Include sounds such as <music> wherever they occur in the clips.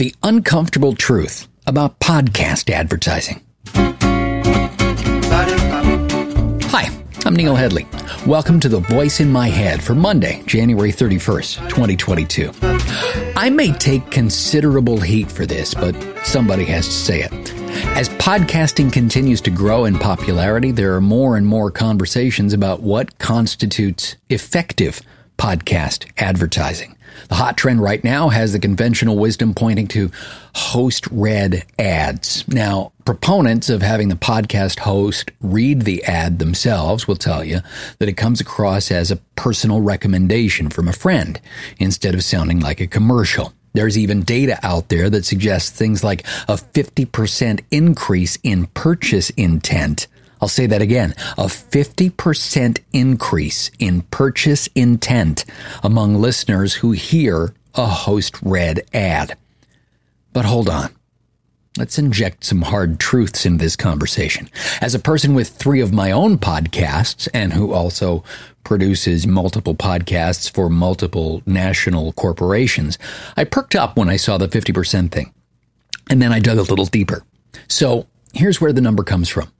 The uncomfortable truth about podcast advertising. Hi, I'm Neil Headley. Welcome to the Voice in My Head for Monday, January 31st, 2022. I may take considerable heat for this, but somebody has to say it. As podcasting continues to grow in popularity, there are more and more conversations about what constitutes effective podcast advertising. The hot trend right now has the conventional wisdom pointing to host read ads. Now, proponents of having the podcast host read the ad themselves will tell you that it comes across as a personal recommendation from a friend instead of sounding like a commercial. There's even data out there that suggests things like a 50% increase in purchase intent I'll say that again. A 50% increase in purchase intent among listeners who hear a host read ad. But hold on. Let's inject some hard truths into this conversation. As a person with three of my own podcasts and who also produces multiple podcasts for multiple national corporations, I perked up when I saw the 50% thing. And then I dug a little deeper. So here's where the number comes from.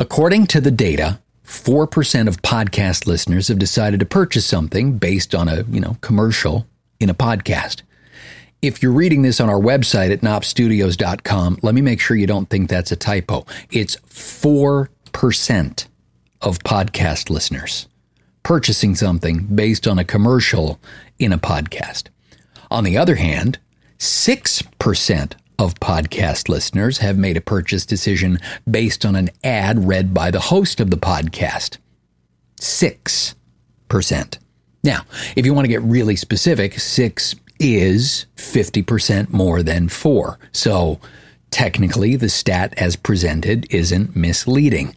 According to the data, 4% of podcast listeners have decided to purchase something based on a, you know, commercial in a podcast. If you're reading this on our website at knoppstudios.com, let me make sure you don't think that's a typo. It's 4% of podcast listeners purchasing something based on a commercial in a podcast. On the other hand, 6% of podcast listeners have made a purchase decision based on an ad read by the host of the podcast. 6%. Now, if you want to get really specific, 6 is 50% more than 4. So, technically, the stat as presented isn't misleading.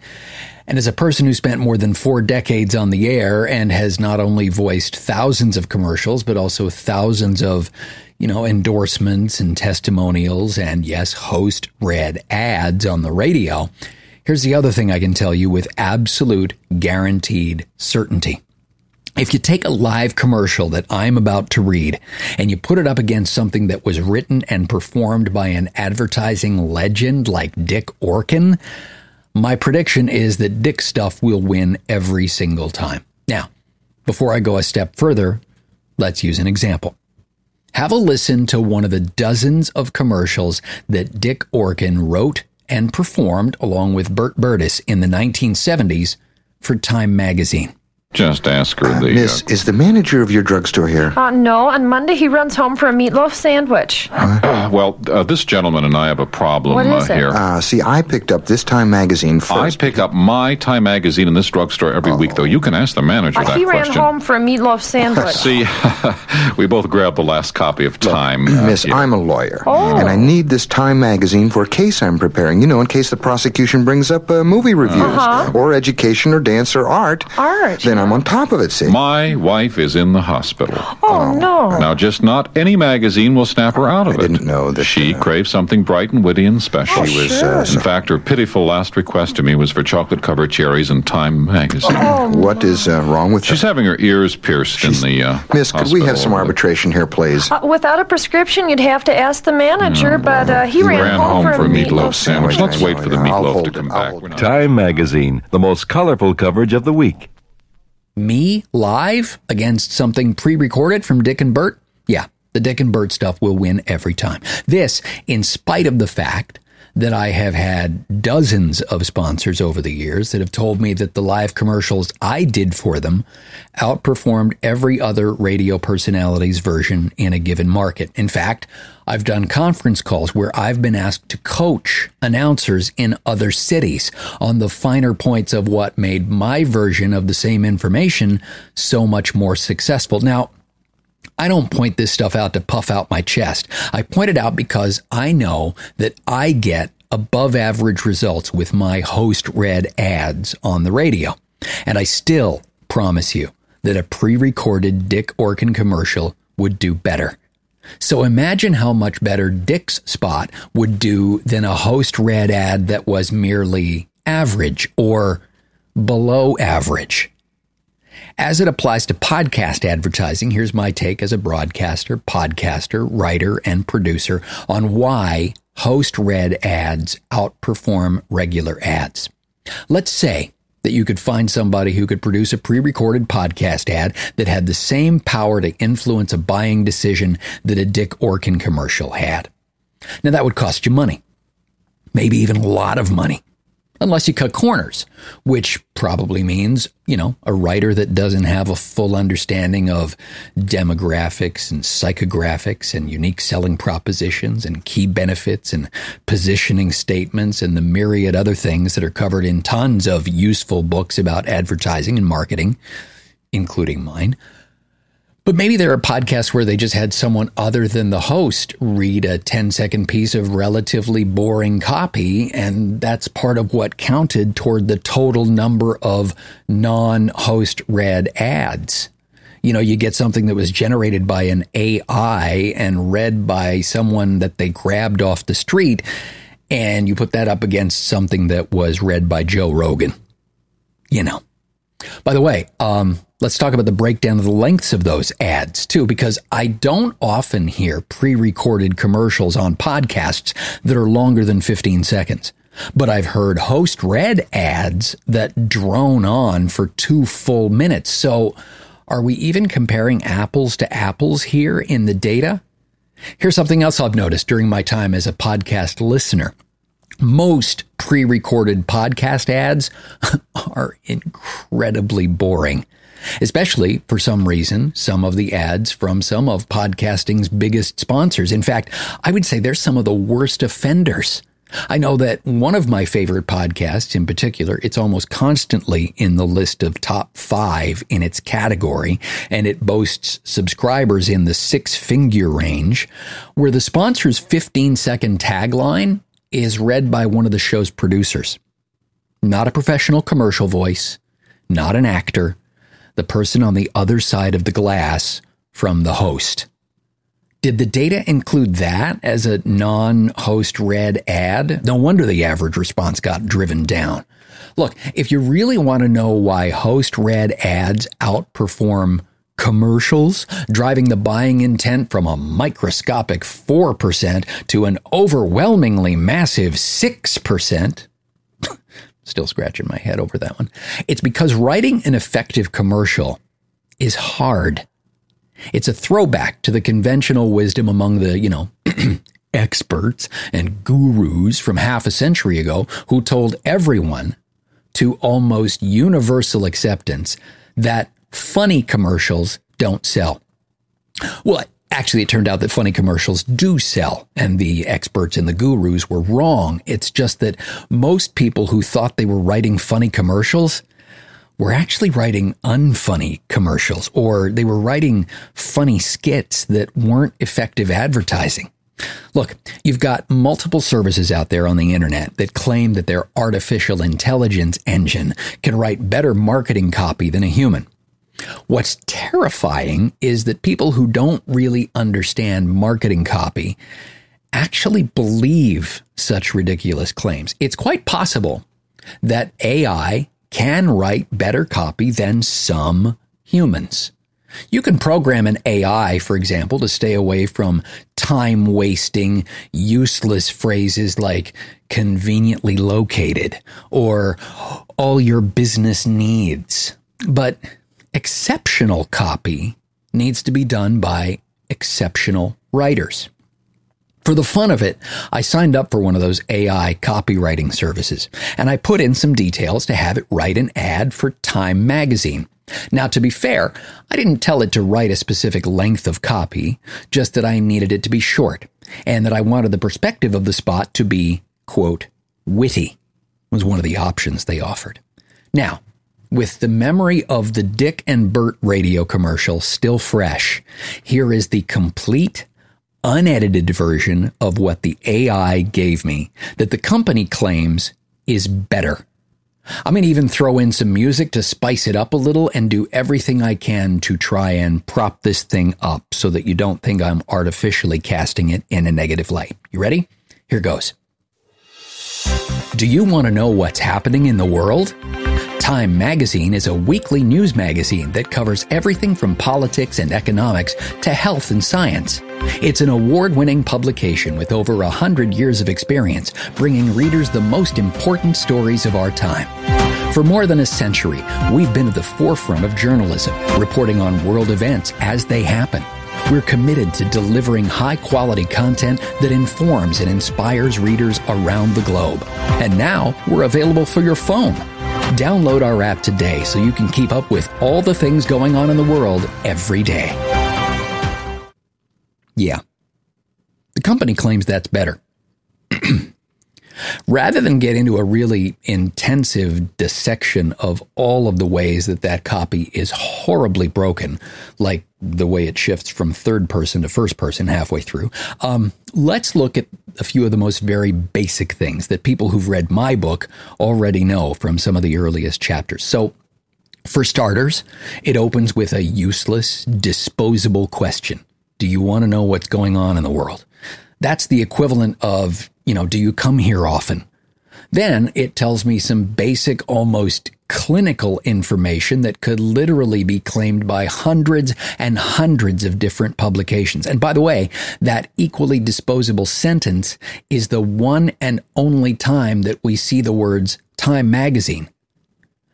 And as a person who spent more than four decades on the air and has not only voiced thousands of commercials, but also thousands of you know, endorsements and testimonials and yes, host read ads on the radio. Here's the other thing I can tell you with absolute guaranteed certainty. If you take a live commercial that I'm about to read and you put it up against something that was written and performed by an advertising legend like Dick Orkin, my prediction is that Dick stuff will win every single time. Now, before I go a step further, let's use an example. Have a listen to one of the dozens of commercials that Dick Orkin wrote and performed along with Bert Berdis in the 1970s for Time magazine. Just ask her Uh, the. miss, is the manager of your drugstore here? Uh, no, on Monday he runs home for a meatloaf sandwich. uh, <clears throat> well, uh, this gentleman and I have a problem What is uh, it? here. Uh, see, I picked up this Time magazine first. I pick up my Time magazine in this drugstore every week, though. You can ask the manager Uh, that he ran question. home for a meatloaf sandwich. <laughs> See, <laughs> we both grabbed the last copy of Time. uh, Miss, yeah. I'm a lawyer, Oh. and I need this Time magazine for a case I'm preparing. You know, in case the prosecution brings up uh, movie reviews, or education, or dance, or art. Uh-huh. Art, Then I'm on top of it. See. My wife is in the hospital. oh, no. Now, just not any magazine will snap her out of I it. didn't know that, She uh, craves something bright and witty and special. She was, sure. uh, In fact, her pitiful last request to me was for chocolate covered cherries and Time magazine. what is uh, wrong with you? She's her? having her ears pierced in the. Uh, Miss, could we have some arbitration here, please? Uh, without a prescription, you'd have to ask the manager, but uh, he, He ran, ran home, for a meatloaf sandwich. I Let's know, wait for the yeah, I'll meatloaf hold to it, come I'll back. hold We're it. not- Time Magazine, the most colorful coverage of the week. Me live against something pre recorded from Dick and Bert? Yeah, the Dick and Bert stuff will win every time. This, in spite of the fact that I have had dozens of sponsors over the years that have told me that the live commercials I did for them outperformed every other radio personality's version in a given market. In fact, I've done conference calls where I've been asked to coach announcers in other cities on the finer points of what made my version of the same information so much more successful. Now, I don't point this stuff out to puff out my chest. I point it out because I know that I get above average results with my host read ads on the radio. And I still promise you that a pre recorded Dick Orkin commercial would do better. So imagine how much better Dick's spot would do than a host read ad that was merely average or below average. As it applies to podcast advertising, here's my take as a broadcaster, podcaster, writer, and producer on why host read ads outperform regular ads. Let's say that you could find somebody who could produce a pre-recorded podcast ad that had the same power to influence a buying decision that a Dick Orkin commercial had. Now that would cost you money. Maybe even a lot of money unless you cut corners, which probably means, you know, a writer that doesn't have a full understanding of demographics and psychographics and unique selling propositions and key benefits and positioning statements and the myriad other things that are covered in tons of useful books about advertising and marketing, including mine. But maybe there are podcasts where they just had someone other than the host read a 10 second piece of relatively boring copy. And that's part of what counted toward the total number of non host read ads. You know, you get something that was generated by an AI and read by someone that they grabbed off the street. And you put that up against something that was read by Joe Rogan. You know. By the way, um, let's talk about the breakdown of the lengths of those ads too, because I don't often hear pre recorded commercials on podcasts that are longer than 15 seconds. But I've heard host read ads that drone on for two full minutes. So are we even comparing apples to apples here in the data? Here's something else I've noticed during my time as a podcast listener most pre recorded podcast ads <laughs> are incredibly boring. Especially for some reason, some of the ads from some of podcasting's biggest sponsors. In fact, I would say they're some of the worst offenders. I know that one of my favorite podcasts in particular, it's almost constantly in the list of top five in its category, and it boasts subscribers in the six figure range, where the sponsor's 15 second tagline is read by one of the show's producers. Not a professional commercial voice, not an actor, the person on the other side of the glass from the host. Did the data include that as a non host read ad? No wonder the average response got driven down. Look, if you really want to know why host read ads outperform commercials, driving the buying intent from a microscopic 4% to an overwhelmingly massive 6%. <laughs> Still scratching my head over that one. It's because writing an effective commercial is hard. It's a throwback to the conventional wisdom among the, you know, <clears throat> experts and gurus from half a century ago who told everyone to almost universal acceptance that funny commercials don't sell. Well, actually, it turned out that funny commercials do sell, and the experts and the gurus were wrong. It's just that most people who thought they were writing funny commercials were actually writing unfunny commercials, or they were writing funny skits that weren't effective advertising. Look, you've got multiple services out there on the internet that claim that their artificial intelligence engine can write better marketing copy than a human. What's terrifying is that people who don't really understand marketing copy actually believe such ridiculous claims. It's quite possible that AI can write better copy than some humans. You can program an AI, for example, to stay away from time wasting, useless phrases like conveniently located or all your business needs. But exceptional copy needs to be done by exceptional writers. For the fun of it, I signed up for one of those AI copywriting services, and I put in some details to have it write an ad for Time magazine. Now, to be fair, I didn't tell it to write a specific length of copy, just that I needed it to be short, and that I wanted the perspective of the spot to be, quote, witty, was one of the options they offered. Now, with the memory of the Dick and Bert radio commercial still fresh, here is the complete, unedited version of what the AI gave me that the company claims is better. I'm going to even throw in some music to spice it up a little and do everything I can to try and prop this thing up so that you don't think I'm artificially casting it in a negative light. You ready? Here goes. Do you want to know what's happening in the world? Time Magazine is a weekly news magazine that covers everything from politics and economics to health and science. It's an award winning publication with over a hundred years of experience, bringing readers the most important stories of our time. For more than a century, we've been at the forefront of journalism, reporting on world events as they happen. We're committed to delivering high quality content that informs and inspires readers around the globe. And now we're available for your phone. Download our app today so you can keep up with all the things going on in the world every day. Yeah. The company claims that's better. Rather than get into a really intensive dissection of all of the ways that that copy is horribly broken, like the way it shifts from third person to first person halfway through, um, let's look at a few of the most very basic things that people who've read my book already know from some of the earliest chapters. So, for starters, it opens with a useless, disposable question Do you want to know what's going on in the world? That's the equivalent of you know, do you come here often? Then it tells me some basic, almost clinical information that could literally be claimed by hundreds and hundreds of different publications. And by the way, that equally disposable sentence is the one and only time that we see the words Time Magazine.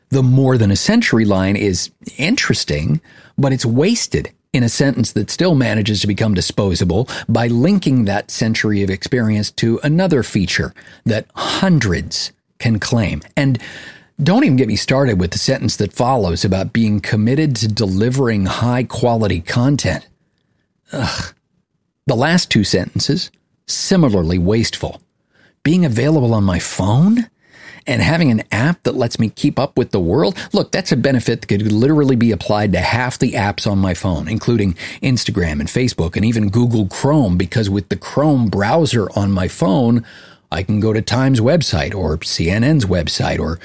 The more than a century line is interesting, but it's wasted in a sentence that still manages to become disposable by linking that century of experience to another feature that hundreds can claim. And don't even get me started with the sentence that follows about being committed to delivering high quality content. Ugh. The last two sentences, similarly wasteful. Being available on my phone? And having an app that lets me keep up with the world, look, that's a benefit that could literally be applied to half the apps on my phone, including Instagram and Facebook and even Google Chrome, because with the Chrome browser on my phone, I can go to Times website or CNN's website or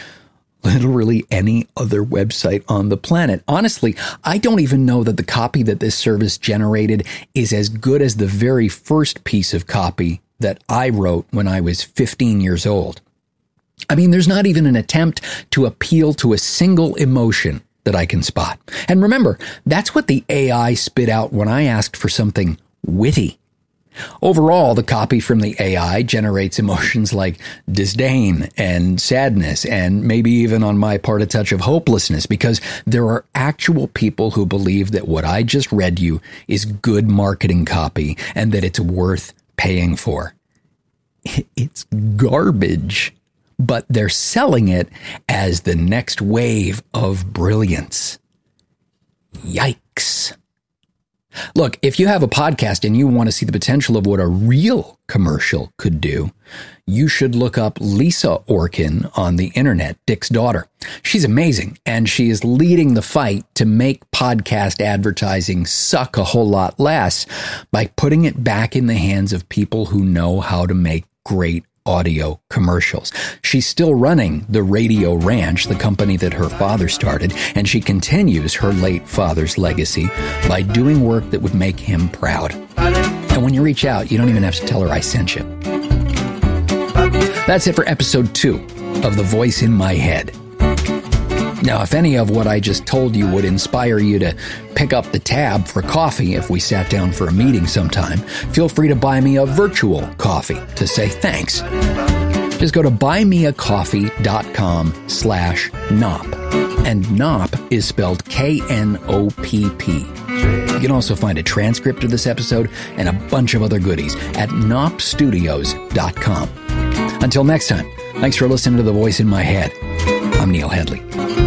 literally any other website on the planet. Honestly, I don't even know that the copy that this service generated is as good as the very first piece of copy that I wrote when I was 15 years old. I mean, there's not even an attempt to appeal to a single emotion that I can spot. And remember, that's what the AI spit out when I asked for something witty. Overall, the copy from the AI generates emotions like disdain and sadness, and maybe even on my part, a touch of hopelessness, because there are actual people who believe that what I just read you is good marketing copy and that it's worth paying for. <laughs> It's garbage but they're selling it as the next wave of brilliance. Yikes. Look, if you have a podcast and you want to see the potential of what a real commercial could do, you should look up Lisa Orkin on the internet, Dick's daughter. She's amazing, and she is leading the fight to make podcast advertising suck a whole lot less by putting it back in the hands of people who know how to make great audio commercials. She's still running the Radio Ranch, the company that her father started, and she continues her late father's legacy by doing work that would make him proud. And when you reach out, you don't even have to tell her I sent you. That's it for episode two of The Voice in My Head. Now, if any of what I just told you would inspire you to pick up the tab for coffee if we sat down for a meeting sometime, feel free to buy me a virtual coffee to say thanks. Just go to buymeacoffee.com slash Knopp. And Knopp is spelled K-N-O-P-P. You can also find a transcript of this episode and a bunch of other goodies at knoppstudios.com. Until next time, thanks for listening to The Voice in My Head. I'm Neil Headley.